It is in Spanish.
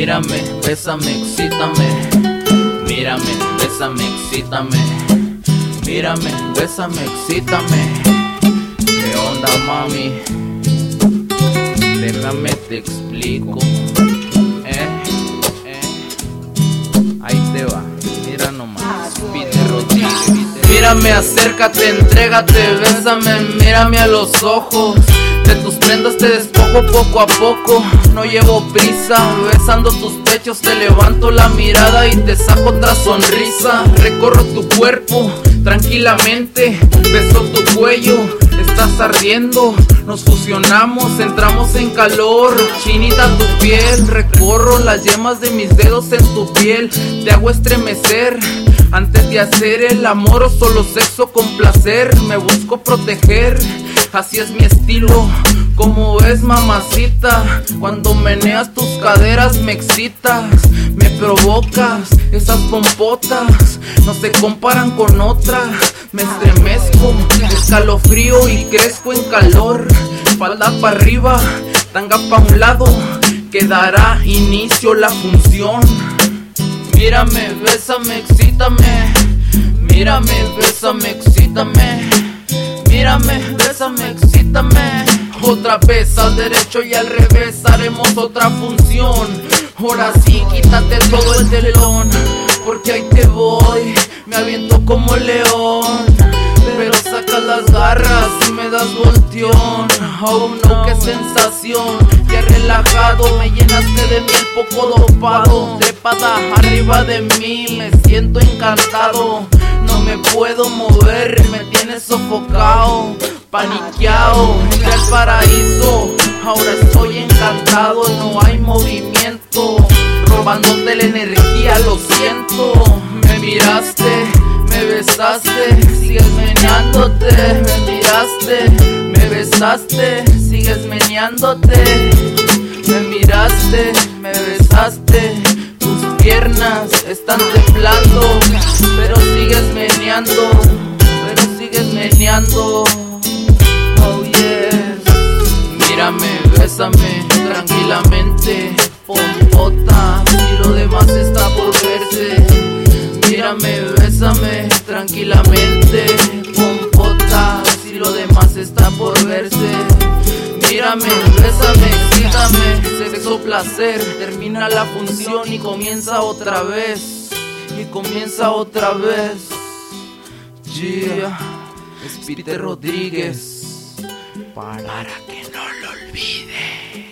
Mírame, bésame, excítame. Mírame, bésame, excítame. Mírame, bésame, excítame. ¿Qué onda, mami? Déjame te explico. Eh, eh. Ahí te va, mira nomás. Peter Rodríguez. Mírame, acércate, entrégate, bésame, mírame a los ojos. De tus prendas te despojo poco a poco. No llevo prisa, besando tus pechos te levanto la mirada y te saco otra sonrisa. Recorro tu cuerpo tranquilamente, beso tu cuello. Estás ardiendo, nos fusionamos, entramos en calor. Chinita tu piel, recorro las yemas de mis dedos en tu piel. Te hago estremecer. Antes de hacer el amor o solo sexo con placer, me busco proteger. Así es mi estilo, como es mamacita. Cuando meneas tus caderas me excitas, me provocas. Esas pompotas no se comparan con otras. Me estremezco, escalofrío y crezco en calor. Falda para arriba, tanga pa' un lado, que dará inicio la función. Mírame, bésame, excítame. Mírame, bésame, excítame. Mírame, bésame, excítame. Otra vez al derecho y al revés haremos otra función. Ahora sí, quítate todo el telón. Porque ahí te voy, me aviento como león. Pero saca las garras y me das volteón. Oh no, qué sensación. Qué relajado, me llenaste de miel poco dopado. Trepada arriba de mí, me siento encantado. Me puedo mover, me tienes sofocado, paniqueado. Entré al paraíso, ahora estoy encantado. No hay movimiento, robándote la energía, lo siento. Me miraste, me besaste, sigues meneándote. Me miraste, me besaste, sigues meneándote. Me miraste, me besaste, tus piernas están temblando, pero sigues meneando. Oh yes, mírame, bésame tranquilamente, pompota, y lo demás está por verse. Mírame, bésame tranquilamente, pompota, si lo demás está por verse. Mírame, bésame, excítame, sexo placer, termina la función y comienza otra vez, y comienza otra vez. Yeah. Es Peter Rodríguez. Para, que no lo olvide.